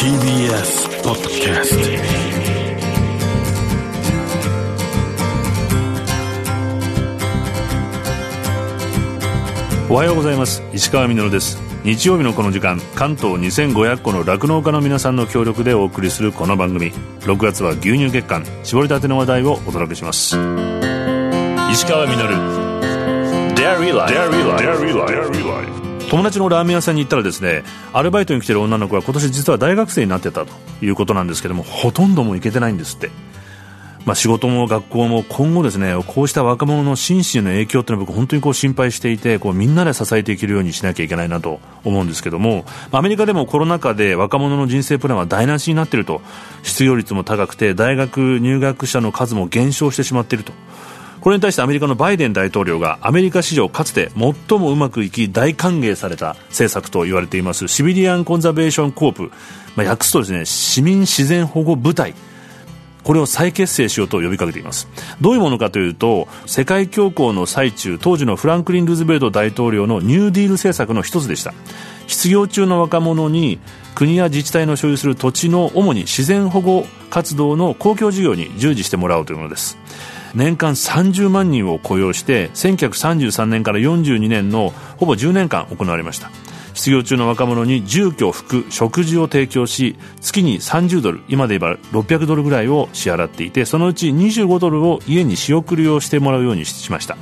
TBS ポッドキャストおはようございます。石川みのるです。日曜日のこの時間関東2500個の酪農家の皆さんの協力でお送りするこの番組。6月は牛乳月間絞りたての話題をお届けします。石川みのる友達のラーメン屋さんに行ったらですねアルバイトに来てる女の子は今年実は大学生になってたということなんですけどもほとんども行けてないんですって。まあ、仕事も学校も今後ですねこうした若者の心身への影響というのは僕本当にこう心配していてこうみんなで支えていけるようにしなきゃいけないなと思うんですけどもアメリカでもコロナ禍で若者の人生プランは台無しになっていると失業率も高くて大学入学者の数も減少してしまっているとこれに対してアメリカのバイデン大統領がアメリカ史上かつて最もうまくいき大歓迎された政策と言われていますシビリアン・コンザベーション・コープ、まあ、訳すとですね市民自然保護部隊。これを再結成しようと呼びかけています。どういうものかというと世界恐慌の最中当時のフランクリン・ルーズベルト大統領のニューディール政策の一つでした。失業中の若者に国や自治体の所有する土地の主に自然保護活動の公共事業に従事してもらおうというものです。年間30万人を雇用して1933年から42年のほぼ10年間行われました。失業中の若者に住居服食事を提供し月に30ドル今で言えば600ドルぐらいを支払っていてそのうち25ドルを家に仕送りをしてもらうようにしました。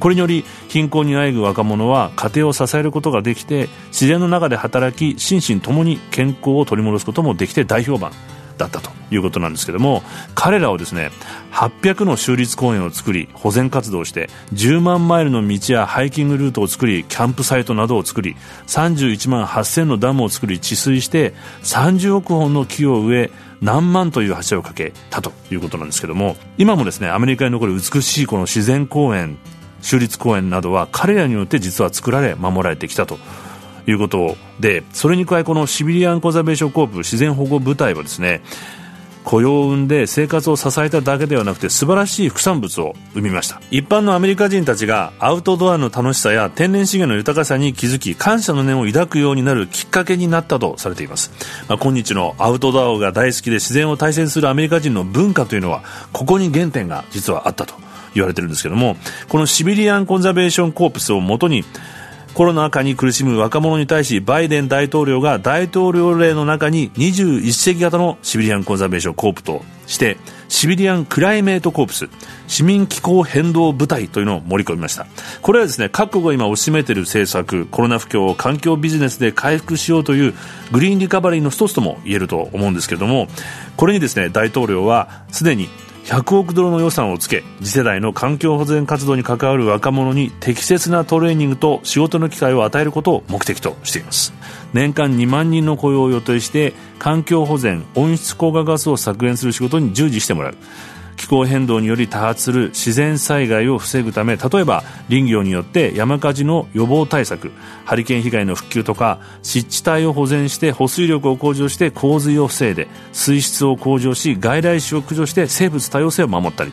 これにより貧困にあえぐ若者は家庭を支えることができて自然の中で働き心身ともに健康を取り戻すこともできて大評判。だったということなんですけども彼らをですね800の州立公園を作り保全活動をして10万マイルの道やハイキングルートを作りキャンプサイトなどを作り31万8000のダムを作り治水して30億本の木を植え何万という橋を架けたということなんですけども今もですねアメリカに残る美しいこの自然公園州立公園などは彼らによって実は作られ守られてきたということでそれに加えこのシビリアン・コンザベーションコープ自然保護部隊はですね雇用を生んで生活を支えただけではなくて素晴らしい副産物を生みました。一般のアメリカ人たちがアウトドアの楽しさや天然資源の豊かさに気づき感謝の念を抱くようになるきっかけになったとされています、まあ、今日のアウトドアが大好きで自然を大切にするアメリカ人の文化というのはここに原点が実はあったと言われているんですけどもこのシビリアン・コンザベーション・コープスをもとにコロナ禍に苦しむ若者に対しバイデン大統領が大統領令の中に21世紀型のシビリアンコンザベーションコープとしてシビリアンクライメートコープス市民気候変動部隊というのを盛り込みました。これはですね各国が今推しめている政策コロナ不況を環境ビジネスで回復しようというグリーンリカバリーの一つとも言えると思うんですけれどもこれにですね大統領はすでに100億ドルの予算をつけ次世代の環境保全活動に関わる若者に適切なトレーニングと仕事の機会を与えることを目的としています。年間2万人の雇用を予定して環境保全温室効果ガスを削減する仕事に従事してもらう。気候変動により多発する自然災害を防ぐため例えば林業によって山火事の予防対策ハリケーン被害の復旧とか湿地帯を保全して保水力を向上して洪水を防いで水質を向上し外来種を駆除して生物多様性を守ったり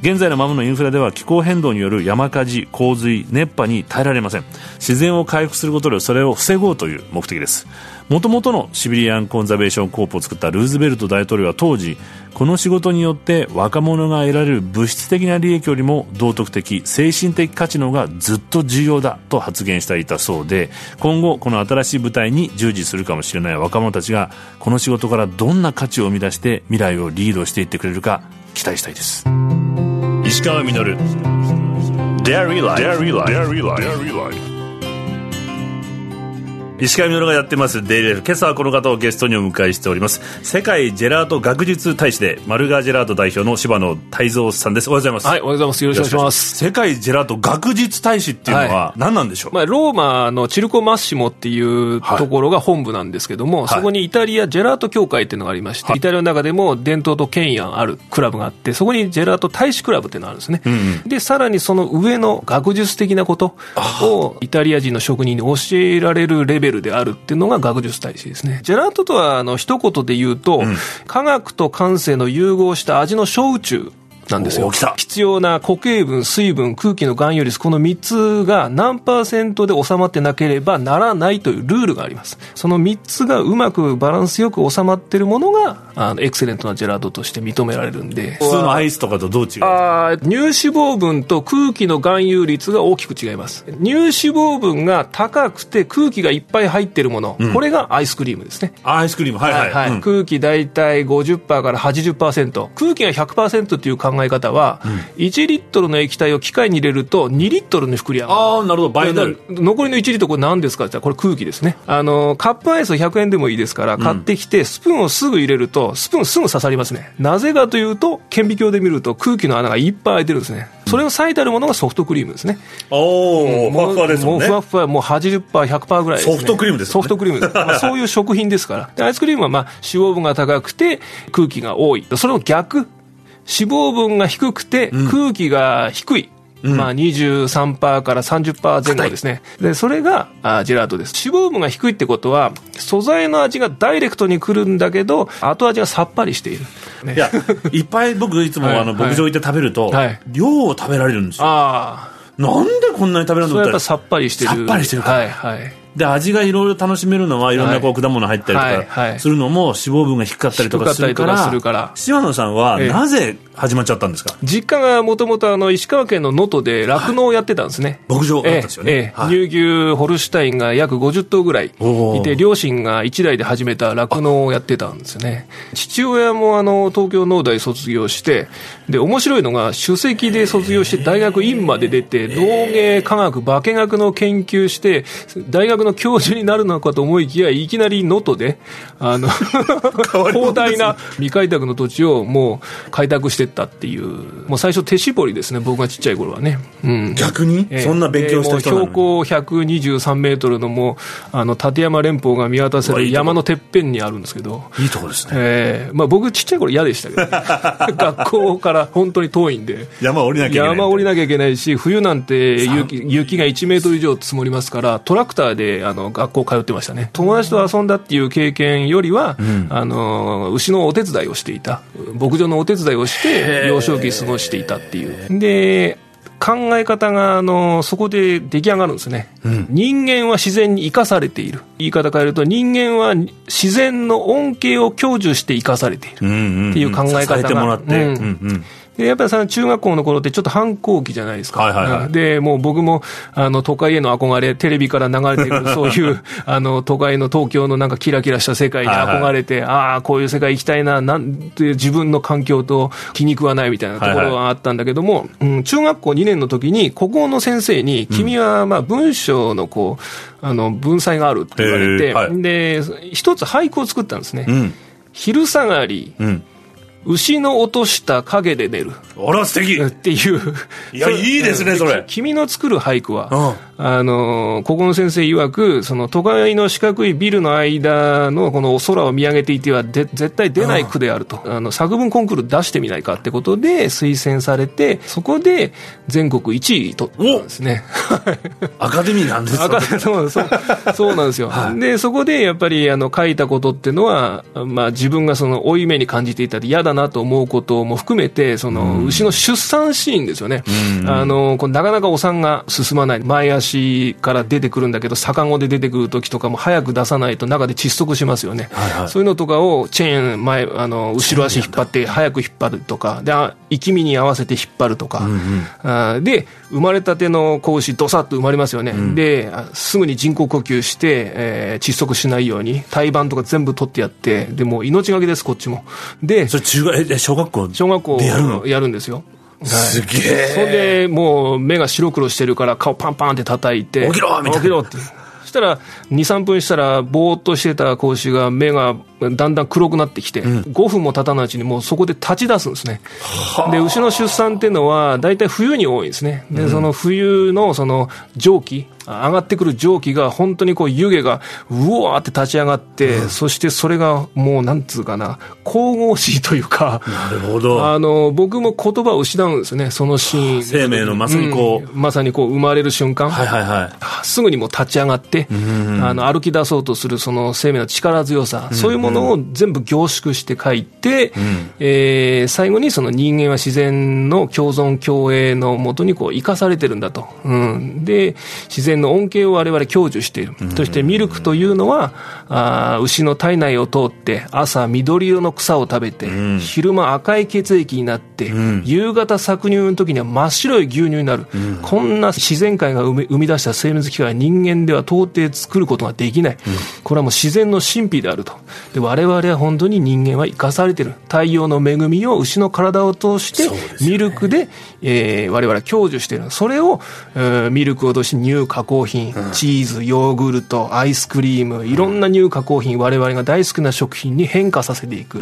現在のままのインフラでは気候変動による山火事洪水熱波に耐えられません。自然を回復することでそれを防ごうという目的です。もともとのシビリアンコンザベーションコープを作ったルーズベルト大統領は当時この仕事によって若者が得られる物質的な利益よりも道徳的精神的価値の方がずっと重要だと発言していたそうで今後この新しい舞台に従事するかもしれない若者たちがこの仕事からどんな価値を生み出して未来をリードしていってくれるか期待したいです。石川稔 Dairy Life 石上稔がやってますデイリーライフ。今朝はこの方をゲストにお迎えしております。世界ジェラート学術大使でマルガージェラート代表の柴野泰造さんです。おはようございます。はいおはようございます。よろしくお願いします。世界ジェラート学術大使っていうのは何なんでしょう、まあ、ローマのチルコ・マッシモっていうところが本部なんですけども、はい、そこにイタリアジェラート協会っていうのがありまして、はい、イタリアの中でも伝統と権威あるクラブがあってそこにジェラート大使クラブっていうのがあるんですね、うんうん、でさらにその上の学術的なことをイタリア人の職人に教えられるレベルであるっていうのが学術大使ですね。ジェラートとは、あの、一言で言うと、うん、科学と感性の融合した味の小宇宙なんですよ。必要な固形分、水分、空気の含有率、この3つが何パーセントで収まってなければならないというルールがあります。その3つがうまくバランスよく収まっているものが、あの、エクセレントなジェラートとして認められるんで。普通のアイスとかとどう違うあー乳脂肪分と空気の含有率が大きく違います。乳脂肪分が高くて空気がいっぱい入ってるもの、これがアイスクリームですね。アイスクリーム。はいはい、はいうん。空気大体50%から80%空気が100%っていう考え方は、1リットルの液体を機械に入れると2リットルに膨れ上が。るああなるほど。倍になる。残りの1リットルこれ何ですか？って言ったらこれ空気ですね。あのカップアイス100円でもいいですから買ってきてスプーンをすぐ入れるとスプーンすぐ刺さりますね。なぜかというと顕微鏡で見ると空気の穴がいっぱい開いてるんですね。それを最たるものがソフトクリームですね。おおふわふわですもんね。うふわふわもう80%、100%ぐらいね、ソフトクリームですね。フトクリームです。まあ、そういう食品ですから。でアイスクリームはまあ脂肪分が高くて空気が多い。それの逆。脂肪分が低くて空気が低い。まあ23%から30%前後ですね。で、それがあジェラートです。脂肪分が低いってことは、素材の味がダイレクトに来るんだけど、後味がさっぱりしている。ねいやいっぱい僕いつもはいあの牧場行って食べると、はい量を食べられるんですよあなんでこんなに食べられるあ、のそれはやっぱさっぱりしてる。さっぱりしてるからはいはい。で味がいろいろ楽しめるのはい。ろんなこうはい果物入ったりとはいはい。かするのも脂肪分が低かったりとかするから島野さんはええ。なぜ始まっちゃったんですか？実家がもともとあの石川県の能登で酪農をやってたんですね。牧場があったんですよね、ええええ。はい乳牛ホルシュタインが約50頭ぐらい。いて、両親が一代で始めた酪農をやってたんですよね。父親もあの東京農大卒業して、で、面白いのが、首席で卒業して大学院まで出て、農芸科学、化学の研究して、大学の教授になるのかと思いきや、いきなり能登で、あの、広大な未開拓の土地をもう開拓していったっていう、もう最初手絞りですね、僕がちっちゃい頃はね。うん。逆に？ええ。そんな勉強した人なの標高123メートルのもう、あの、立山連峰が見渡せる山のてっぺんにあるんですけど、いいとこですね。ええまあ僕ちっちゃい頃嫌でしたけど、ね、学校から本当に遠いんで。山降りなきゃいけない山降りなきゃいけないし、冬なんて雪雪が1メートル以上積もりますから、トラクターであの学校通ってましたね。友達と遊んだっていう経験よりは、あの、牛のお手伝いをしていた。牧場のお手伝いをして、幼少期過ごしていたっていう。で、考え方があのそこで出来上がるんですね、人間は自然に生かされている。言い方変えると人間は自然の恩恵を享受して生かされている、うんうんうん。っていう考え方が。支えてもらって、うん。うんうん。でやっぱりその中学校の頃ってちょっと反抗期じゃないですか。はいはいはい。うん。で、もう僕も、あの、都会への憧れ、テレビから流れてくる、そういう、あの、都会の東京のなんかキラキラした世界に憧れて、ああ、こういう世界行きたいな、なんて自分の環境と気に食わないみたいなところはあったんだけども、うん中学校2年の時に、国語の先生に、君は、まあ、文章のこう、あの、文才があるって言われて、はい。で、一つ俳句を作ったんですね。うん。昼下がり、うん牛の落とした影で寝る。あら素敵っていう。いやいいですねそれき君の作る俳句は、あの、ここの先生曰く、その都会の四角いビルの間のこの空を見上げていてはで絶対出ない句であると。あの、作文コンクール出してみないかってことで推薦されて、そこで全国1位取ったんですね。アカデミーなんですよ。赤そうそうそうなんですよ、でそこでやっぱりあの書いたことっていうのは、まあ、自分がその負い目に感じていたり嫌だなと思うことも含めてその牛の出産シーンですよね、あのなかなかお産が進まない。前足から出てくるんだけど逆子で出てくる時とかも早く出さないと中で窒息しますよね、はいはい。そういうのとかをチェーン前あの後ろ足引っ張って早く引っ張るとか生き身に合わせて引っ張るとか、あーで生まれたての子牛どさっと生まれますよね、であすぐに人工呼吸して、えー窒息しないように胎盤とか全部取ってやってでもう命がけですこっちも。でそれ中学え小学校小学校でやるの？やるんですよすげそれえでもう目が白黒してるから顔パンパンって叩いて。起きろみたいな。起きろって。そしたら23分したらぼーっとしてた子牛が目がだんだん黒くなってきて、5分も経たないうちにもうそこで立ち出すんですね。で牛の出産っていうのは大体冬に多いんですね。で、その冬のその蒸気上がってくる蒸気が本当にこう湯気がうわーって立ち上がって、そしてそれがもうなんつうかな神々しいというかなるほど。あの僕も言葉を失うんですよね、そのシーン。生命のまさにこう。うん。まさにこう生まれる瞬間、はいはいはい。すぐにもう立ち上がって、あの歩き出そうとするその生命の力強さ、そういうもものを全部凝縮して書いて、うん、えー、最後にその人間は自然の共存共栄のもとにこう生かされてるんだと、うん、で自然の恩恵を我々享受している、うん、そしてミルクというのはあ牛の体内を通って朝緑色の草を食べて、うん、昼間赤い血液になって、夕方搾乳の時には真っ白い牛乳になる、こんな自然界が生み出した生物機械は人間では到底作ることができない、これはもう自然の神秘であると。で我々は本当に人間は生かされている。太陽の恵みを牛の体を通してミルクで、えー、我々は享受している。それを、えー、ミルクを通して乳加工品、チーズヨーグルトアイスクリームいろんな乳加工品我々が大好きな食品に変化させていく、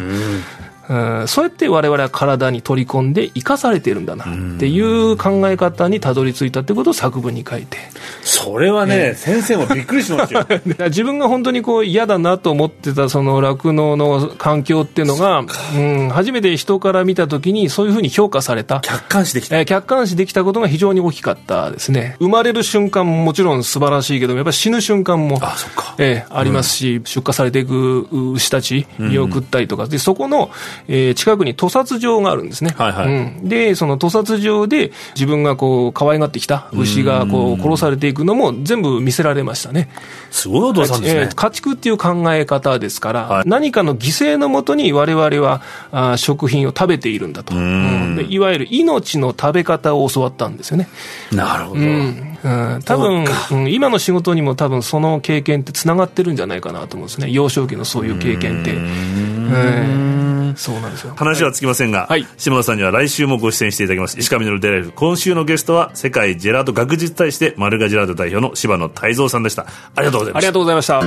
うん、そうやって我々は体に取り込んで生かされているんだなっていう考え方にたどり着いたってことを作文に書いて。それはね、えー、先生もびっくりしますよ。自分が本当にこう嫌だなと思ってたその酪農の環境っていうのがうん、初めて人から見たときにそういうふうに評価された。客観視できた、えー、客観視できたことが非常に大きかったですね。生まれる瞬間ももちろん素晴らしいけどやっぱり死ぬ瞬間もあそか、えー、ありますし、うん、出荷されていく牛たち見送ったりとかでそこのえー、近くに屠殺場があるんですね。はいはい。うん、で、その屠殺場で自分がこう、可愛がってきた牛がこう、殺されていくのも全部見せられましたね。すごいお父さんですね。えー、家畜っていう考え方ですから、はい、何かの犠牲のもとに我々はあ食品を食べているんだと。うん、でいわゆる命の食べ方を教わったんですよね。なるほど。うんうん、多分、うん、今の仕事にも多分その経験ってつながってるんじゃないかなと思うんですね。幼少期のそういう経験って。うんそうなんですよ。話はつきませんが、はい、島田さんには来週もご出演していただきます。石川稔デライフ。今週のゲストは、世界ジェラート学術大使で、マルガジェラート代表の柴野泰造さんでした。ありがとうございました。ありがとうございました。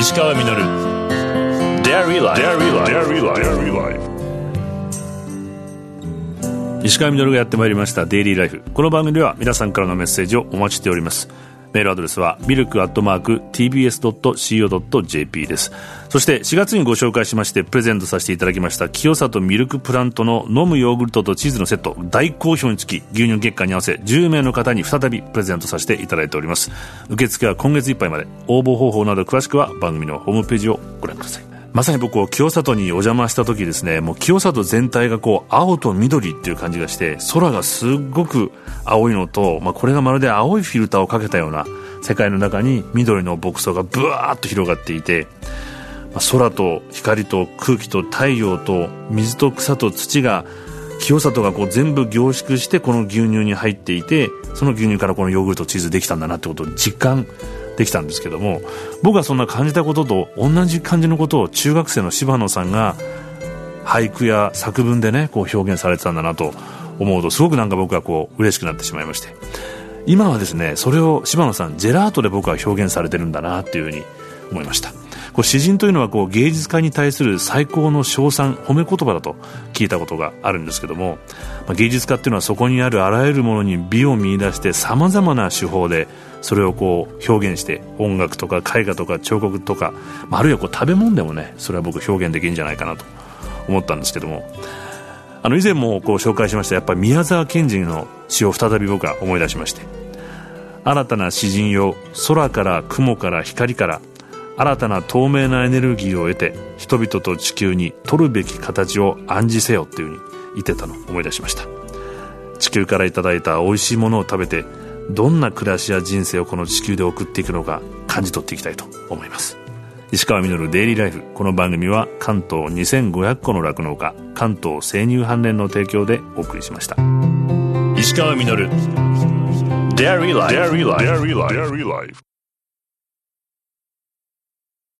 石川稔 Dairy Life. Dairy Life. 石川稔がやってまいりましたデイリーライフこの番組では皆さんからのメッセージをお待ちしております。メールアドレスはミルクアットマーク TBS.CO.JP です。そして4月にご紹介しましてプレゼントさせていただきました清里ミルクプラントの飲むヨーグルトとチーズのセット。大好評につき牛乳月間に合わせ10名の方に再びプレゼントさせていただいております。受付は今月いっぱいまで。応募方法など詳しくは番組のホームページをご覧ください。まさに僕は清里にお邪魔した時ですねもう清里全体がこう青と緑っていう感じがして空がすっごく青いのと、まあ、これがまるで青いフィルターをかけたような世界の中に緑の牧草がブワーッと広がっていて、まあ、空と光と空気と太陽と水と草と土が清里がこう全部凝縮してこの牛乳に入っていてその牛乳からこのヨーグルトチーズできたんだなってことを実感できたんですけども僕はそんな感じたことと同じ感じのことを中学生の柴野さんが俳句や作文でねこう表現されてたんだなと思うとすごくなんか僕はこう嬉しくなってしまいまして。今はですねそれを柴野さんジェラートで僕は表現されてるんだなっていうふうに思いました。こう詩人というのはこう芸術家に対する最高の称賛褒め言葉だと聞いたことがあるんですけども、まあ、芸術家っていうのはそこにあるあらゆるものに美を見出してさまざまな手法でそれをこう表現して音楽とか絵画とか彫刻とか、まあ、あるいはこう食べ物でもねそれは僕表現できるんじゃないかなと思ったんですけどもあの以前もこう紹介しましたやっぱり宮沢賢治の詩を再び僕は思い出しまして新たな詩人よ空から雲から光から新たな透明なエネルギーを得て人々と地球に取るべき形を暗示せよっていうふうに言ってたのを思い出しました。地球からいただいた美味しいものを食べてどんな暮らしや人生をこの地球で送っていくのか感じ取っていきたいと思います。石川稔デイリーライフ。この番組は関東2500個の酪農家関東生乳関連の提供でお送りしました。石川稔。Dairy Life